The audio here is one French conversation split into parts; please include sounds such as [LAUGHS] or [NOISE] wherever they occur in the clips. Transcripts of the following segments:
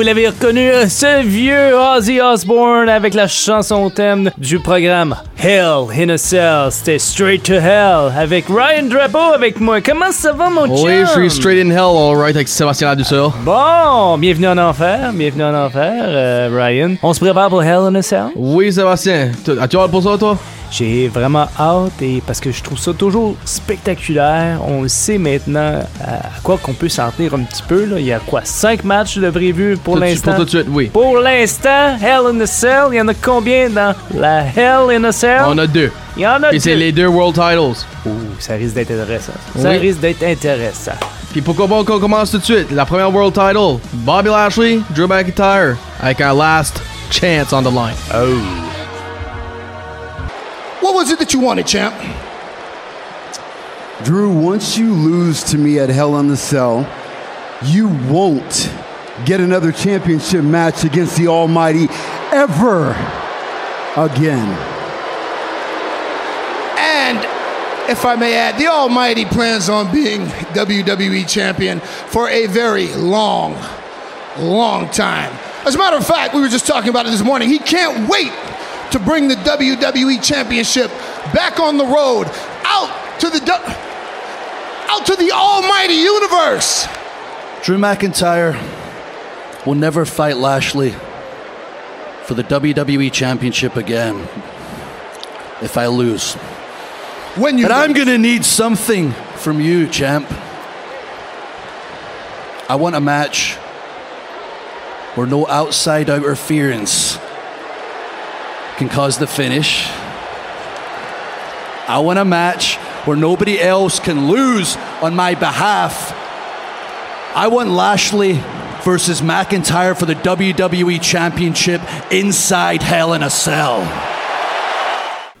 Vous l'avez reconnu, ce vieux Ozzy Osbourne avec la chanson thème du programme Hell in a Cell. C'était Straight to Hell avec Ryan Drapeau avec moi. Comment ça va, mon chum? Oui, je suis straight in hell, alright, avec Sébastien Ladussel. Bon, bienvenue en enfer, bienvenue en enfer, euh, Ryan. On se prépare pour Hell in a Cell? Oui, Sébastien. Tu- As-tu hâte pour ça, toi? J'ai vraiment hâte et parce que je trouve ça toujours spectaculaire. On le sait maintenant à quoi qu'on peut s'en tenir un petit peu. Là. Il y a quoi, cinq matchs de prévus pour l'instant? Pour tout de suite, oui. Pour l'instant, Hell in a Cell, il y en a combien dans la Hell in a Cell? On a deux. Il y en a Et c'est deux. les deux World Titles. Ouh, ça risque d'être intéressant. Ça Oui. risque d'être intéressant. Puis pourquoi pas qu'on commence tout de suite? La première World Title. Bobby Lashley, Drew McIntyre. Avec un last chance on the line. Oh. What was it that you wanted, champ? Drew, once you lose to me at Hell in the Cell, you won't get another championship match against the Almighty ever again. And if I may add, the Almighty plans on being WWE champion for a very long, long time. As a matter of fact, we were just talking about it this morning. He can't wait to bring the WWE championship back on the road, out to the du- out to the Almighty universe. Drew McIntyre will never fight Lashley for the WWE Championship again if I lose. When you But I'm gonna need something from you, champ. I want a match where no outside interference can cause the finish. I want a match where nobody else can lose on my behalf. I want Lashley versus McIntyre for the WWE Championship inside Hell in a Cell.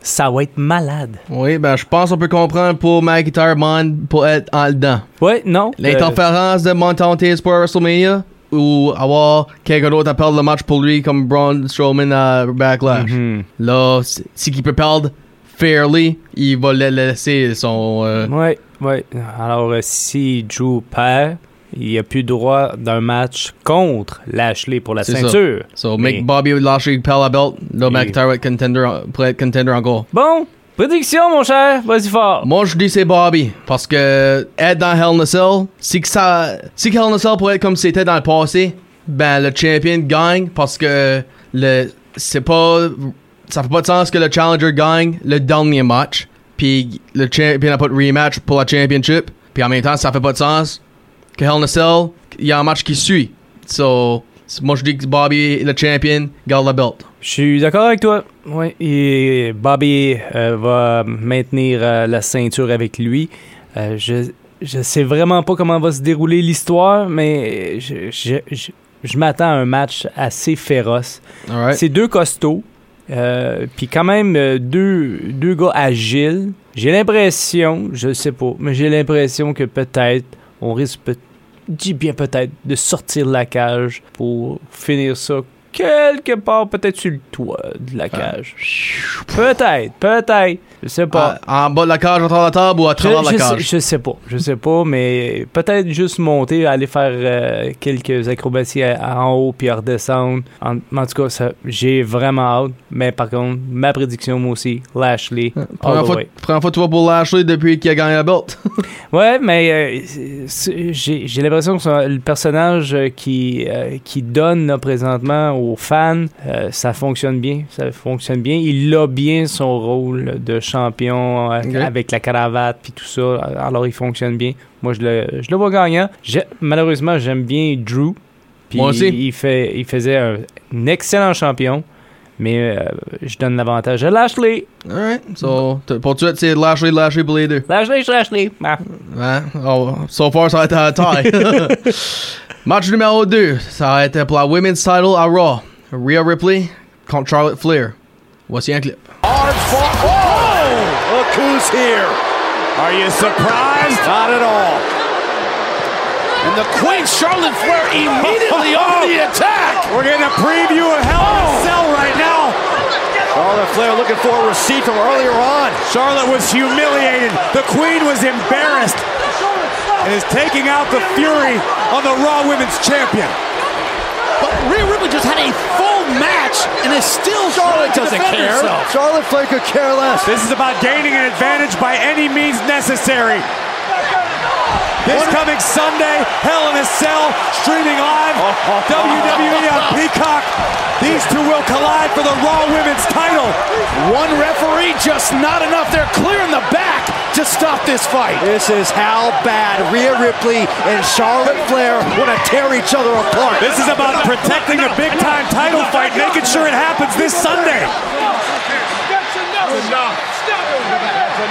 Ça va être malade. Oui, ben je pense qu'on peut comprendre pour McIntyre Bond pour être en dedans. Ouais, non. euh, L'interférence de Montantes pour WrestleMania ou avoir quelqu'un d'autre à perdre le match pour lui comme Braun Strowman à Backlash. Là, si qu'il peut perdre fairly, il va le laisser son... euh, Ouais, ouais. Alors, euh, si Drew perd, il a plus droit d'un match contre Lashley pour la C'est ça. ceinture. So, Mais- make Bobby Lashley perd la belt. Là, McIntyre va être contender, pour être contender encore. Bon, prédiction, mon cher. Vas-y fort. Moi, je dis c'est Bobby. Parce que être dans Hell in a Cell, si, que ça, si que Hell in a Cell pourrait être comme c'était dans le passé, ben le champion gagne parce que le c'est pas. Ça fait pas de sens que le challenger gagne le dernier match. Puis le champion n'a pas de rematch pour la championship. Puis en même temps, ça fait pas de sens que Hell in a Cell, il y a un match qui suit. So, moi je dis que Bobby, le champion, garde la belt. Je suis d'accord avec toi. Et Bobby euh, va maintenir euh, la ceinture avec lui. Euh, je je sais vraiment pas comment va se dérouler l'histoire, mais je, je, je, je m'attends à un match assez féroce. C'est deux costauds, puis quand même deux, deux gars agiles. J'ai l'impression, je sais pas, mais j'ai l'impression que peut-être on risque, peut- dis bien peut-être, de sortir de la cage pour finir ça quelque part, peut-être sur le toit de la cage. Peut-être, peut-être, je sais pas. Ah, en bas de la cage, à travers la table ou à Je, travers la je cage? sais, je sais pas, je sais pas, mais peut-être juste monter, aller faire euh, quelques acrobaties en haut puis redescendre. En, en tout cas, j'ai vraiment hâte. Mais par contre, ma prédiction, moi aussi, Lashley. all Première fois, première fois tu vas pour Lashley depuis qu'il a gagné la belt. [LAUGHS] Ouais, mais euh, j'ai l'impression que c'est le personnage qui, euh, qui donne là, présentement aux fans, euh, ça fonctionne bien. Ça fonctionne bien. Il a bien son rôle de champion euh, avec la cravate puis tout ça. Alors, il fonctionne bien. Moi, je le, je le vois gagnant. Malheureusement, j'aime bien Drew. Puis Moi aussi. Il, fait, il faisait un, un excellent champion. Mais euh, je donne l'avantage à Lashley. Alright. So, pour tout c'est Lashley, Lashley pour les deux. Lashley, Lashley. Ah. Oh, so far, ça être à la taille. [LAUGHS] Match numéro 2, ça va être pour la Women's Title à Raw. Rhea Ripley contre Charlotte Flair. Voici un clip. Hard fought. Oh! Look who's here. Are you surprised? Not at all. And the Queen Charlotte Flair immediately on the oh. attack. We're getting a preview of Hell in a oh. Cell right now. Charlotte Flair looking for a receipt from earlier on. Charlotte was humiliated. The Queen was embarrassed and is taking out the fury on the Raw Women's Champion. But Rhea Ripley just had a full match and is still Charlotte trying to doesn't defend care. herself. Charlotte Flair could care less. This is about gaining an advantage by any means necessary. This coming Sunday, Hell in a Cell, streaming live, oh, oh, oh, on WWE on Peacock. These two will collide for the Raw Women's title. One referee, just not enough. They're clearing the back to stop this fight. This is how bad Rhea Ripley and Charlotte Flair want to tear each other apart. This is about protecting a big time title fight, making sure it happens this Sunday. Enough! Enough!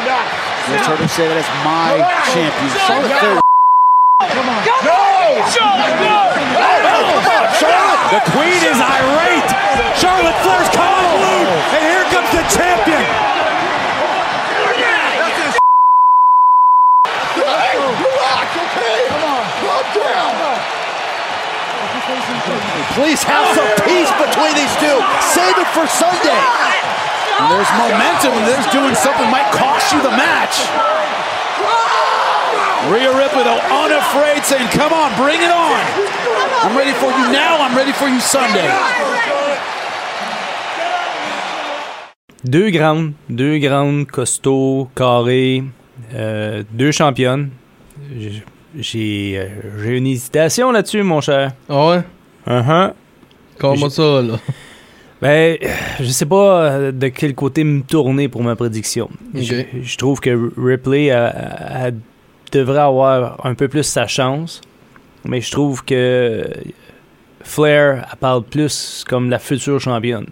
Enough! Let's heard her say that as my champion. Charlotte Flair. The Queen is irate. Charlotte Flair's calling blue, and here comes the champion. Please have some peace between these two. Save it for Sunday. And there's momentum, and there's doing something might cost you the match. Rhea Ripley, though, unafraid, saying, Come on, bring it on. I'm ready for you now. I'm ready for you Sunday. Deux grandes, deux grandes, costauds, carrées, euh, deux championnes. J'ai euh, j'ai une hésitation là-dessus, mon cher. Ah ouais? Uh-huh. Comment ça, là? Ben, je sais pas euh, de quel côté me tourner pour ma prédiction. Je, trouve que Ripley euh, devrait avoir un peu plus sa chance, mais je trouve que Flair elle parle plus comme la future championne.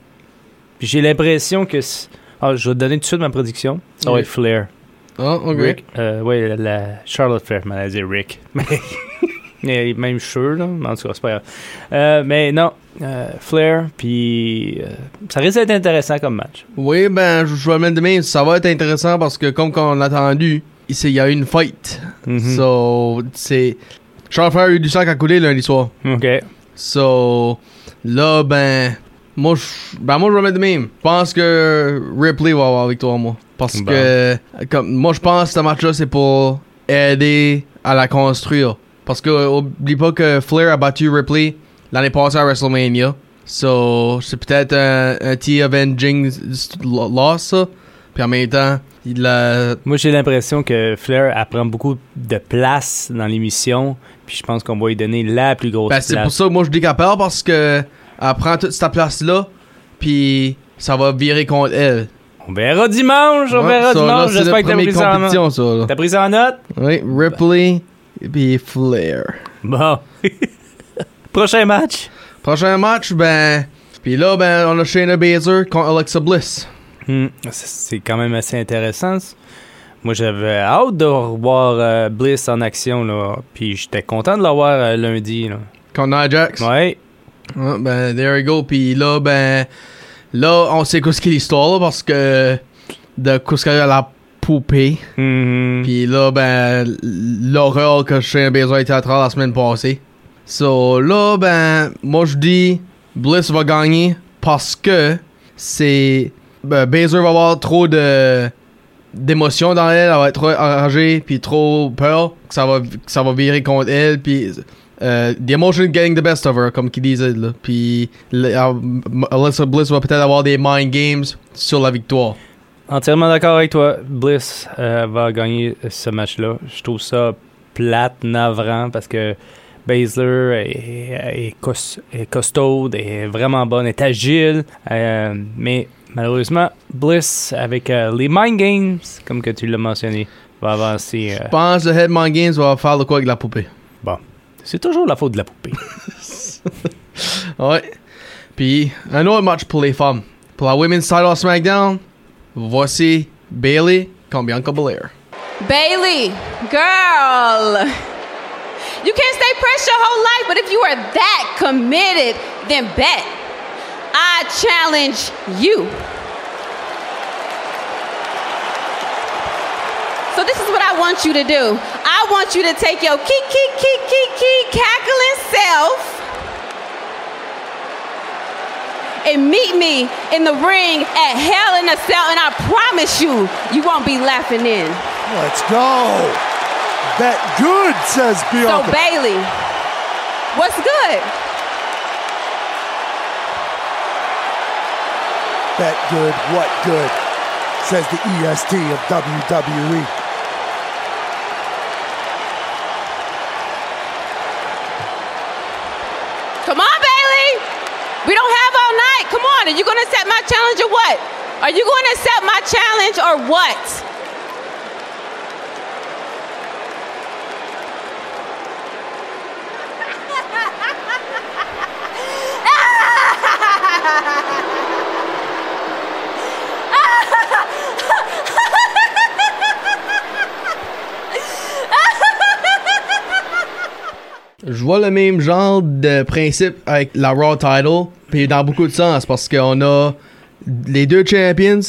J'ai l'impression que... c- Ah, je vais te donner tout de suite ma prédiction. Ça va Oui. être Flair. Ah, ok. Rick. Euh, ouais, la, Charlotte Flair, je m'allais dire Rick. [LAUGHS] Mais, même sûr, là. Mais En tout cas, c'est pas grave. Euh, mais non, euh, Flair, puis euh, ça risque d'être intéressant comme match. Oui, ben, je je vais le mettre de même. Ça va être intéressant parce que, comme on l'a entendu, il y a eu une fight. Mhm. So, c'est. Charles Flair a eu du sang à couler lundi soir. OK. So, là, ben. Moi, je ben, moi, je vais mettre de même. Je pense que Ripley va avoir victoire, moi. Parce Bon. que, comme, moi, je pense que ce match-là, c'est pour aider à la construire. Parce que, oublie pas que Flair a battu Ripley l'année passée à WrestleMania. So, c'est peut-être un, un petit avenging loss, ça. Puis en même temps, il a. Moi, j'ai l'impression que Flair elle prend beaucoup de place dans l'émission, puis je pense qu'on va lui donner la plus grosse Ben, c'est place. pour ça que moi, je dis qu'elle perd parce que elle prend toute cette place-là, puis ça va virer contre elle. On verra dimanche, on verra ça, dimanche. J'espère que t'as pris ça en note. T'as pris ça en note? Oui, Ripley puis Flair. Bon. [LAUGHS] Prochain match? Prochain match, ben. Puis là, ben, on a Shayna Baszler contre Alexa Bliss. Hmm, c'est- C'est quand même assez intéressant. ça. Moi, j'avais hâte de revoir euh, Bliss en action, là. Puis j'étais content de l'avoir euh, lundi, là. Contre Nia Jax. Ouais. Ah, ben, there you go. Puis là, ben. Là, on sait qu'est-ce qu'est l'histoire, là, parce que. De qu'est-ce qu'elle a la poupée. Mhm. Puis là, ben. L'horreur que Baszler a été à travers la semaine passée. So, là, ben. Moi, je dis. Bliss va gagner parce que. C'est. Ben, Baszler va avoir trop de. d'émotions dans elle, elle va être trop enragée puis trop peur que ça va que ça va virer contre elle puis euh, the emotion getting the best of her comme qu'ils disent là puis Alexa Bliss va peut-être avoir des mind games sur la victoire Entièrement d'accord avec toi. Bliss euh, va gagner ce match-là. Je trouve ça plate, navrant, parce que Baszler est, est, cos- est vraiment bonne, est agile. euh, mais malheureusement, Bliss, avec euh, les Mind Games, comme que tu l'as mentionné, va avancer. je pense que le head mind games va faire le quoi avec la poupée c'est toujours la faute de la poupée. [LAUGHS] ouais puis un autre match pour les femmes pour la women's title SmackDown voici Bailey contre Bianca Belair Bailey, girl. You can't stay pressed your whole life, but if you are that committed, then bet. I challenge you. So this is what I want you to do. I want you to take your key, key, key, key, key, cackling self and meet me in the ring at Hell in a Cell, and I promise you, you won't be laughing in. Let's go. That good, says Bianca. So Bailey, what's good? That good, what good, says the EST of WWE. Are you going to accept my challenge or what? Are you going to accept my challenge or what? Je vois le même genre de principe avec la Raw title, puis dans beaucoup de sens, parce qu'on a les deux champions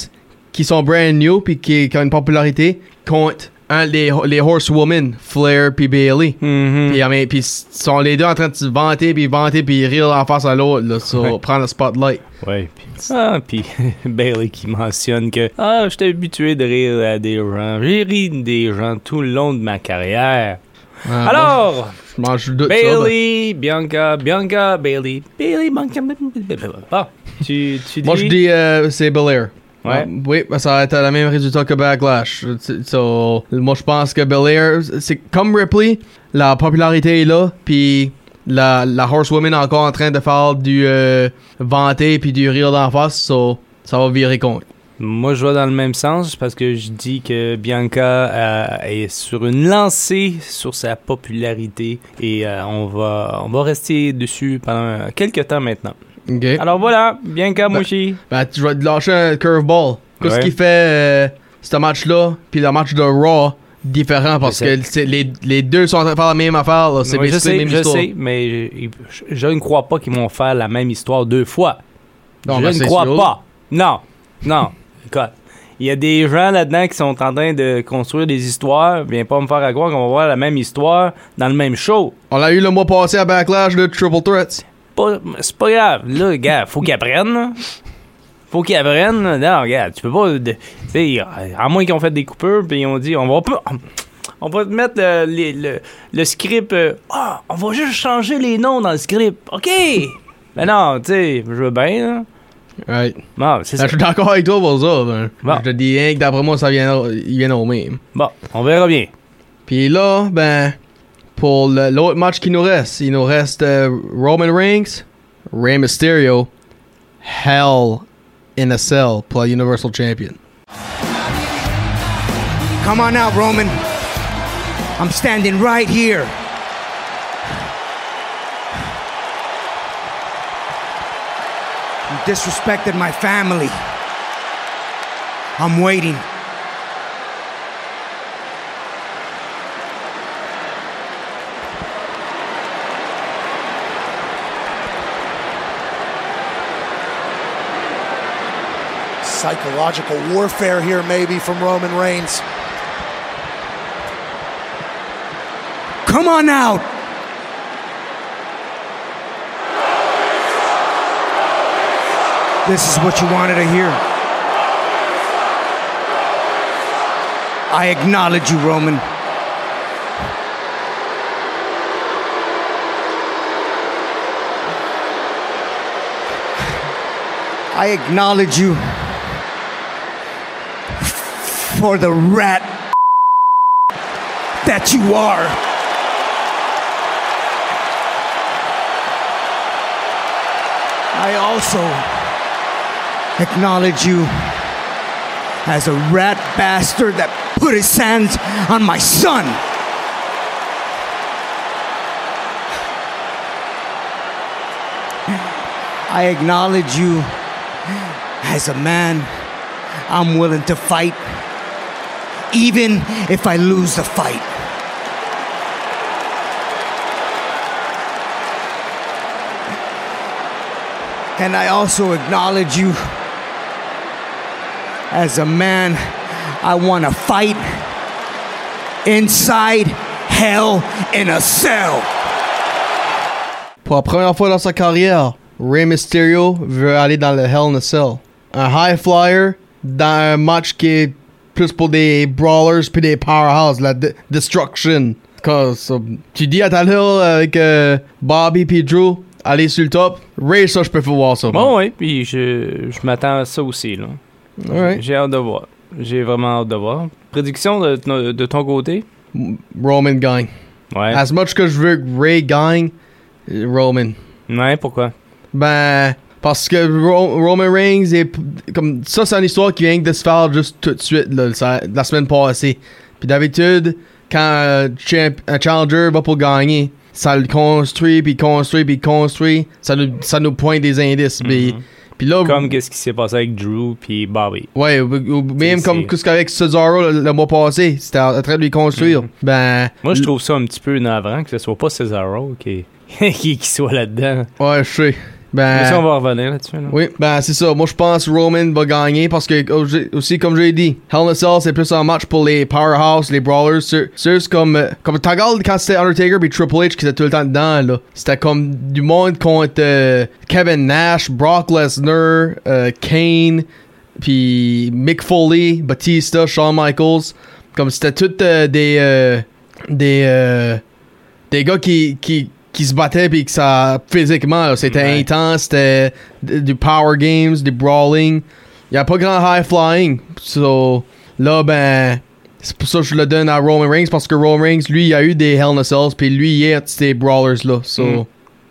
qui sont brand new puis qui, qui ont une popularité contre un les, les horsewomen, Flair puis Bailey. Puis, I mean, puis sont les deux en train de se vanter puis vanter puis rire en face à l'autre là, sur Ouais. prendre le spotlight. Ouais. Puis, ah, puis [LAUGHS] Bailey qui mentionne que Ah, j'étais habitué de rire à des gens. J'ai ri des gens tout le long de ma carrière. Ah, Alors, je mange ben. Bailey, Bianca, Bianca, Bailey, Bailey, Bianca. Bon, tu, tu dis. Moi je dis? euh, c'est Belair. Ouais. Ah, oui, ben, ça va être le même résultat que Backlash. So, moi je pense que Belair, c'est comme Ripley, la popularité est là, puis la, la Horsewoman est encore en train de faire du euh, vanter puis du rire d'en face, so, ça va virer contre. Moi, je vais dans le même sens parce que je dis que Bianca euh, est sur une lancée sur sa popularité et euh, on va on va rester dessus pendant quelques temps maintenant. Alors voilà, Bianca Mouchi. Ben, tu vas te lâcher un curveball. Qu'est-ce Ouais. qui fait euh, ce match-là, puis le match de Raw différent parce Je que c'est- les, les deux sont en train de faire la même affaire. là. C'est Oui, je sais, la même je histoire. sais, mais je, je- je ne crois pas qu'ils vont faire la même histoire deux fois. Non, je ben, ne crois sûr. pas. Non, non. Il y a des gens là-dedans qui sont en train de construire des histoires. Viens pas me faire à croire qu'on va voir la même histoire dans le même show. On l'a eu le mois passé à Backlash de Triple Threats. C'est pas grave. Là, gars, faut qu'ils apprennent. là. Faut qu'ils apprennent. Non, regarde, tu peux pas. de- tu sais, à moins qu'ils ont fait des coupures, puis ils ont dit on va pas. [TSK] On va te mettre euh, le, le script. euh, Ah, on va juste changer les noms dans le script. OK! Mais non, tu sais, je veux bien, là. Right. Bon, c'est Ben, ça. je suis d'accord avec toi pour ça. ben. Bon. Je te dis rien que d'après moi, ça vient, il vient au même. Bon, on verra bien. Puis là, ben, pour le- l'autre match qui nous reste, il nous reste euh, Roman Reigns, Rey Mysterio, Hell in a Cell pour la Universal Champion. Come on out, Roman. I'm standing right here. You disrespected my family. I'm waiting. Psychological warfare here, maybe, from Roman Reigns. Come on out. This is what you wanted to hear. I acknowledge you, Roman. I acknowledge you for the rat that you are. I also acknowledge you as a rat bastard that put his hands on my son. I acknowledge you as a man I'm willing to fight, even if I lose the fight. And I also acknowledge you as a man I want to fight inside hell in a cell. Pour la première fois dans sa carrière, Rey Mysterio veut aller dans le Hell in a Cell. Un high flyer dans un match qui est plus pour des brawlers puis des powerhouses, la de- destruction. Cause, um, tu dis à tout à l'heure avec euh, Bobby puis Drew, aller sur le top. Ray, ça, je peux voir ça. Bon, oui, puis je, je m'attends à ça aussi, là. J'ai hâte de voir. J'ai vraiment hâte de voir. Prédiction de, ton- de ton côté? Roman gagne. Ouais. As much que je veux que Ray gagne, Roman. Ouais, pourquoi? Ben, parce que Ro- Roman Reigns est comme ça, c'est une histoire qui vient de se faire juste tout de suite là, ça- la semaine passée. Puis d'habitude, quand un, champ- un challenger va pour gagner, ça le construit, puis construit, puis construit, ça nous, ça nous pointe des indices. Puis, puis là, Comme qu'est-ce qui s'est passé avec Drew puis Bobby. ouais, ou- même comme qu'avec Cesaro le, le mois passé, c'était en train de lui construire. Ben, Moi, je trouve ça un petit peu navrant que ce soit pas Cesaro qui, [LAUGHS] qui, qui soit là-dedans. ouais, je sais. Ben, Mais ça, on va revenir là-dessus. là. Oui, ben c'est ça. Moi, je pense que Roman va gagner parce que, oh, j'ai- aussi, comme j'ai dit, Hell in a Cell, c'est plus un match pour les powerhouse, les brawlers. C'est comme, euh, comme t'as regardé quand c'était Undertaker puis Triple H qui était tout le temps dedans, là. C'était comme du monde contre euh, Kevin Nash, Brock Lesnar, euh, Kane, puis Mick Foley, Batista, Shawn Michaels. Comme c'était tout euh, des, euh, des, euh, des gars qui, qui, qui se battaient puis que ça physiquement c'était Ouais. intense c'était du power games du brawling il y a pas grand high flying so là ben c'est pour ça que je le donne à Roman Reigns parce que Roman Reigns lui il a eu des Hell in a Cells puis lui il est ces brawlers là so Mm.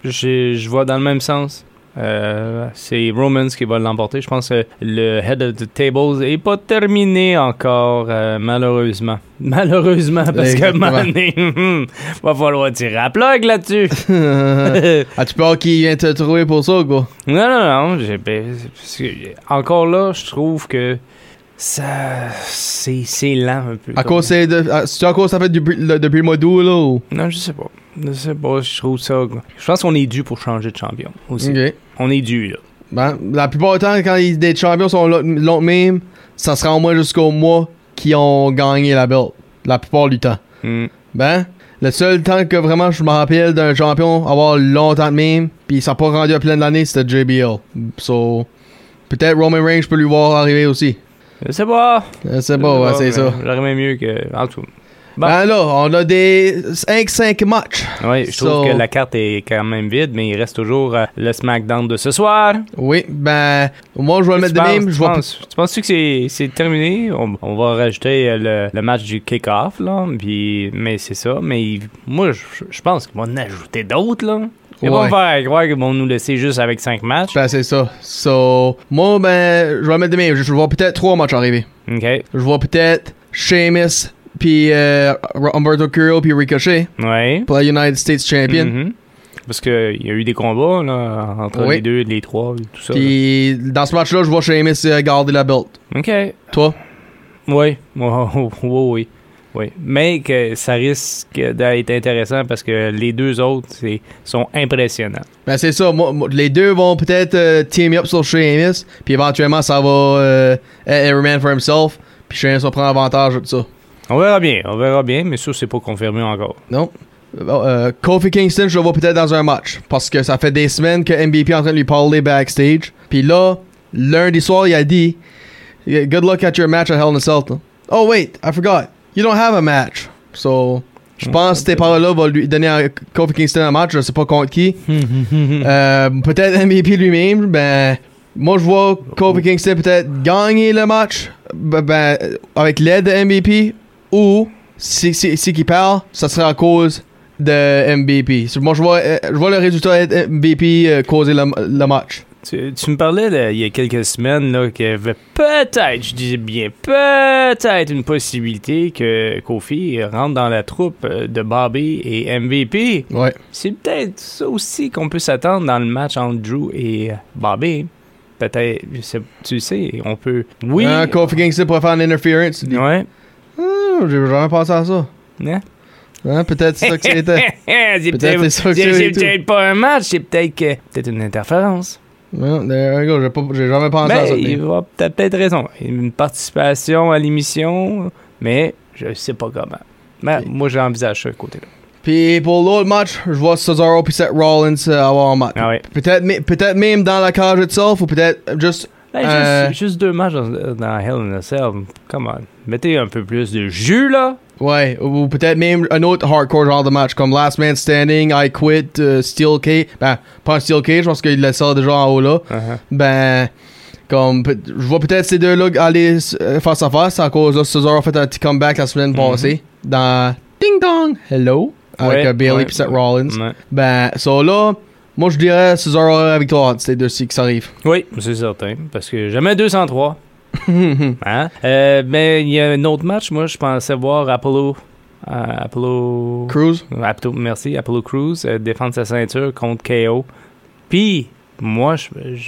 Je, je vois dans le même sens. Euh, c'est Romans qui va l'emporter. Je pense que le head of the tables est pas terminé encore, euh, malheureusement. [LAUGHS] Malheureusement, parce que Exactement. mané, [LAUGHS] va falloir tirer à plug là-dessus. [LAUGHS] ah tu peur qu'il vient te trouver pour ça quoi? Non, non, non. encore là, je trouve que ça. C'est c'est lent un peu. à cause c'est de à- c'est à cause ça fait depuis, le, depuis le mois d'août là ou? Non, je sais pas. Je sais pas, je trouve ça. Je pense qu'on est dû pour changer de champion aussi. ok On est dû, là. Ben, la plupart du temps, quand les, des champions sont l'autre même, ça sera au moins jusqu'au mois qui ont gagné la belt. La plupart du temps. Hmm. Ben, le seul temps que vraiment je me rappelle d'un champion avoir longtemps de même, puis ça n'a pas rendu à plein d'années, c'était JBL. So, peut-être Roman Reigns, je peux lui voir arriver aussi. Je sais pas. Je sais pas, ouais, c'est ça. J'aurais mieux que. En tout. Bon. Ben là, on a des 5-5 matchs. Oui, je trouve So- que la carte est quand même vide, mais il reste toujours euh, le SmackDown de ce soir. Oui, ben, moi je vais le mettre de même. tu Je penses-tu que c'est, c'est terminé? On, on va rajouter euh, le, le match du kick-off, là. Puis, mais c'est ça. Mais moi, je, je pense qu'ils vont en ajouter d'autres, là. Ils vont faire croire qu'ils vont nous laisser juste avec 5 matchs. Ben, c'est ça. So, moi, ben, je vais le mettre de même. Je je vois peut-être 3 matchs arriver. OK. Je vois peut-être Sheamus, puis euh, Humberto Carrillo, puis Ricochet Ouais. pour la United States Champion. Mhm. Parce qu'il y a eu des combats, là, entre Oui. les deux, les trois, et tout ça. Puis dans ce match-là, je vois Sheamus euh, garder la belt. OK. Toi? Oui, oui, oui, oui. Mais que ça risque d'être intéressant parce que les deux autres sont impressionnants. Ben c'est ça. Moi, les deux vont peut-être euh, team up sur Sheamus, puis éventuellement ça va euh, every man for himself, puis Sheamus va prendre avantage de ça. On verra bien, on verra bien, mais ça, c'est pas confirmé encore. Non? Euh, Kofi Kingston, je le vois peut-être dans un match. Parce que ça fait des semaines que MVP est en train de lui parler backstage. Puis là, lundi soir, il a dit Good luck at your match at Hell in a Cell. Oh, wait, I forgot. You don't have a match. So, je pense que tes paroles-là vont lui donner à Kofi Kingston un match. Je sais pas contre qui. [LAUGHS] Euh, peut-être MVP lui-même. Ben, moi, je vois Kofi Kingston peut-être gagner le match ben, ben, avec l'aide de MVP. Ou, si, si, si qui parle, ça sera à cause de MVP. Moi, je vois, euh, je vois le résultat être MVP euh, causer le, le match. Tu, tu me parlais là, il y a quelques semaines là, qu'il y avait peut-être, je dis bien peut-être une possibilité que Kofi rentre dans la troupe euh, de Bobby et MVP. Ouais. C'est peut-être ça aussi qu'on peut s'attendre dans le match entre Drew et Bobby. Peut-être, tu sais, on peut. Oui. Hein, Kofi Kingston pourrait faire une interference. Ouais. J'ai jamais pensé à ça. Hein? Hein, peut-être c'est ça que [LAUGHS] c'était. c'est Peut-être peut-être c'est ça que c'est- peut-être pas un match, c'est peut-être que peut-être une interférence. Go, J'ai jamais pensé à Mais ça. il va t'as peut-être raison. Une participation à l'émission, mais je sais pas comment. Mais moi j'envisage ça de côté là. Puis pour l'autre match, je vois Cesaro puis Seth Rollins euh, avoir un match. Ah ouais. Peut-être peut-être même dans la cage itself ou peut-être juste Hey, Euh. juste, juste deux matchs dans, dans Hell in a Cell. Come on. Mettez un peu plus de jus là. Ouais, ou peut-être même un autre hardcore genre de match, comme Last Man Standing, I Quit, euh, Steel Cage. Ben, pas un Steel Cage, parce qu'il le sort déjà en haut là. Uh-huh. Ben, comme, je vois peut-être ces deux-là aller euh, face à face à cause de Cesaro a fait un petit comeback la semaine passée dans Ding Dong, Hello, avec Mm-hmm. Ouais, euh, Bailey ouais, et Seth. Rollins. Ouais. Ben, so là, moi je dirais Cesaro a la victoire de ces deux-ci qui s'arrivent. Oui, c'est certain. Parce que jamais 203. [LAUGHS] hein? Euh, mais il y a un autre match, moi, je pensais voir Apollo. euh, Apollo. Cruz? Apollo- merci, Apollo Cruz euh, défendre sa ceinture contre KO. Puis, moi,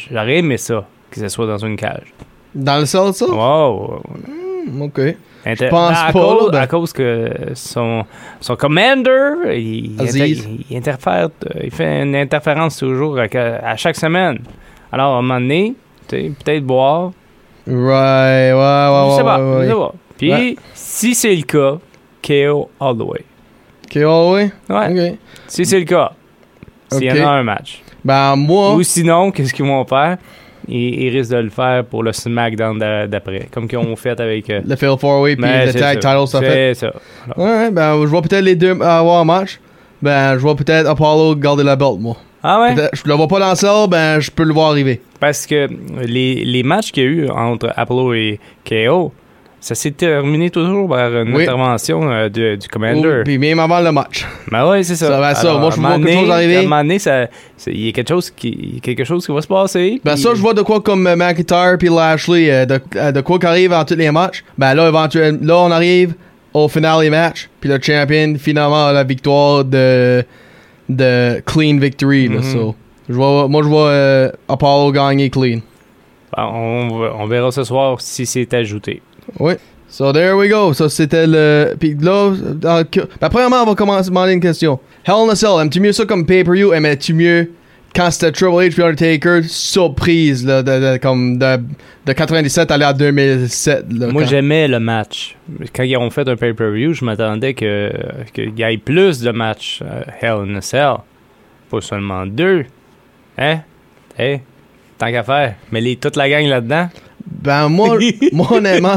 j'aurais aimé ça, que ce soit dans une cage. Dans le sol, ça? Wow! Hmm, ok. Je pense à pas, Cause, ben. À cause que son, son commander, il, interfère, euh, il fait une interférence toujours à, à chaque semaine. Alors, à un moment donné, peut-être boire, Right, ouais, ouais, ouais. je sais pas, ouais, ouais. je sais pas. Puis, Ouais. si c'est le cas, KO all the way. Ok, ouais, ouais. Ouais. Ok. Si c'est le cas, s'il y en a un match. Ben, moi. Ou sinon, qu'est-ce qu'ils vont faire? Ils, ils risquent de le faire pour le SmackDown d'a- d'après, comme qu'ils ont fait avec... euh, Le Fail 4-Way puis mais le Tag ça. Title, ça fait. C'est ça. Ouais, ben, je vois peut-être les deux avoir un match. Ben, je vois peut-être Apollo garder la belt, moi. Ah ouais? Je le vois pas dans salle, ben, je peux le voir arriver. Parce que les, les matchs qu'il y a eu entre Apollo et KO, ça s'est terminé toujours par une Oui. intervention euh, du Commander. Ou- Puis même avant le match. Ben ouais, c'est ça. Ça va, ça. Alors, Moi, je vois quelque chose arriver. À un moment donné, il y a quelque chose qui, quelque chose va se passer. Ben, ça, je vois de quoi comme euh, McIntyre puis Lashley, euh, de, de quoi qu'arrive en tous les matchs. Ben, là, éventuellement, là, on arrive au finale match. Puis le champion, finalement, a la victoire de, de clean victory, là, Mhm. so. Je vois, moi, je vois Apollo gagner clean. Ben, on verra ce soir si c'est ajouté. Oui. So there we go. Ça c'était le. Puis là, dans ben, premièrement, on va commencer à demander une question. Hell in a Cell, aimes-tu mieux ça comme pay-per-view? Aimais-tu mieux quand c'était Triple H puis Undertaker? Surprise, là, de, de- comme de, de 97 aller à 2007. Là, Moi, quand- j'aimais le match. Quand ils ont fait un pay-per-view, je m'attendais que qu'il y ait plus de matchs euh, Hell in a Cell. Pas seulement deux. Hein? Hey, tant qu'à faire. Mais les, toute la gang là-dedans. Ben, moi, [LAUGHS] moi honnêtement.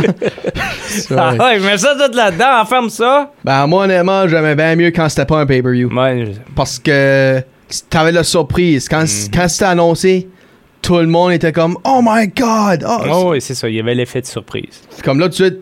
Ah [LAUGHS] ouais, mets ça tout là-dedans, enferme ça. ben, moi, honnêtement, j'aimais bien mieux quand c'était pas un pay-per-view. Ouais, je- Parce que t'avais la surprise. Quand, Mhm. quand c'était annoncé, tout le monde était comme Oh my god! Oh, Oh, ouais, c'est ça. Il y avait l'effet de surprise. Comme là, tout de suite,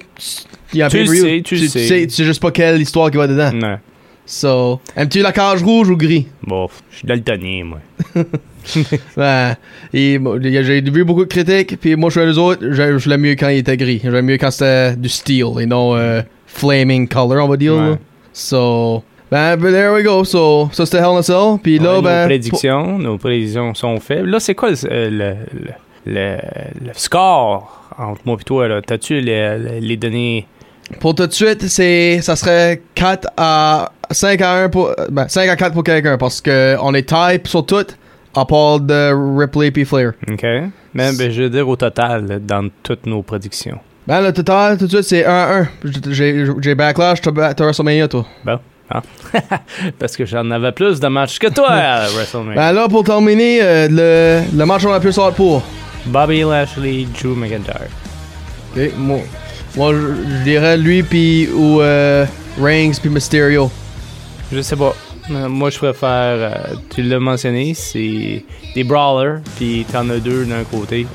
il y a un Tu pay-per-view. sais, tu sais. sais. Tu sais juste pas quelle histoire qui va dedans. Ouais. So, aimes-tu la cage rouge ou gris? Bon, je suis daltonien, moi. [LAUGHS] [LAUGHS] Ben, j'ai vu beaucoup de critiques, puis moi, je suis les autres, je, je l'aime mieux quand il était gris. J'aime mieux quand c'était du steel et non euh, flaming color, on va dire. Ouais. So, ben, ben, there we go. So, ça c'était Hell in a Cell. Puis là, Ouais, ben. nos prédictions, nos prédictions sont faites. Là, c'est quoi le, euh, le, le, score entre moi et toi? là? T'as-tu les, les- données? Pour, tout de suite, c'est, ça serait 4 à 5 à 1 pour, ben, 5 à 4 pour quelqu'un parce que on est type sur tout, à part de Ripley puis Flair. OK? Mais ben, je veux dire au total, dans toutes nos prédictions. Ben, le total, tout de suite, c'est 1 à 1. J'ai, Backlash, t'as, WrestleMania, toi. Bon. Ah. [LAUGHS] Parce que j'en avais plus de matchs que toi à [LAUGHS] WrestleMania. Ben là, pour terminer, euh, le, le match on a plus hâte pour. Bobby Lashley, Drew McIntyre. Ok, moi, moi je, je dirais lui puis ou euh, Reigns puis Mysterio. Je sais pas. Euh, Moi, je préfère, euh, tu l'as mentionné, c'est des brawlers, puis t'en as deux d'un côté.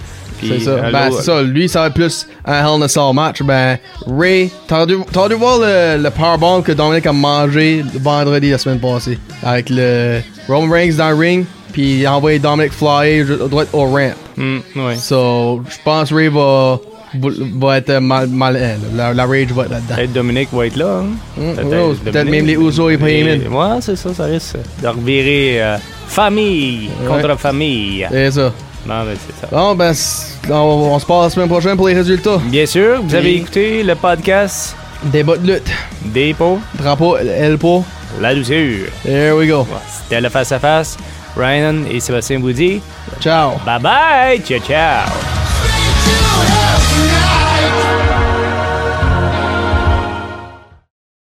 C'est ça. Ben c'est ça. Lui, ça va être plus un Hell in a Cell match. Ben Ray, t'as dû, voir le, le powerbomb que Dominic a mangé le vendredi la semaine passée. Avec le Roman Reigns dans le ring, puis il a envoyé Dominic flyer à droite au ramp. Ouais. So, je pense Ray va, va être mal, mal la, la rage va être là-dedans. Peut-être Dominique va être là. hein. Hmm, Peut-être knows? Peut-être même les prennent Et- Ouais, c'est ça, ça risque de revirer euh, famille Ouais. contre famille. C'est ça. Non, mais c'est ça. Bon, ben, on, on se parle la semaine prochaine pour les résultats. Bien sûr, vous avez Et- écouté le podcast Débat de lutte. Dépôt, Drapeau, Elpo. la douceur. There we go. C'était le face-à-face. Ryan et Sébastien vous dit Ciao. bye bye, ciao ciao.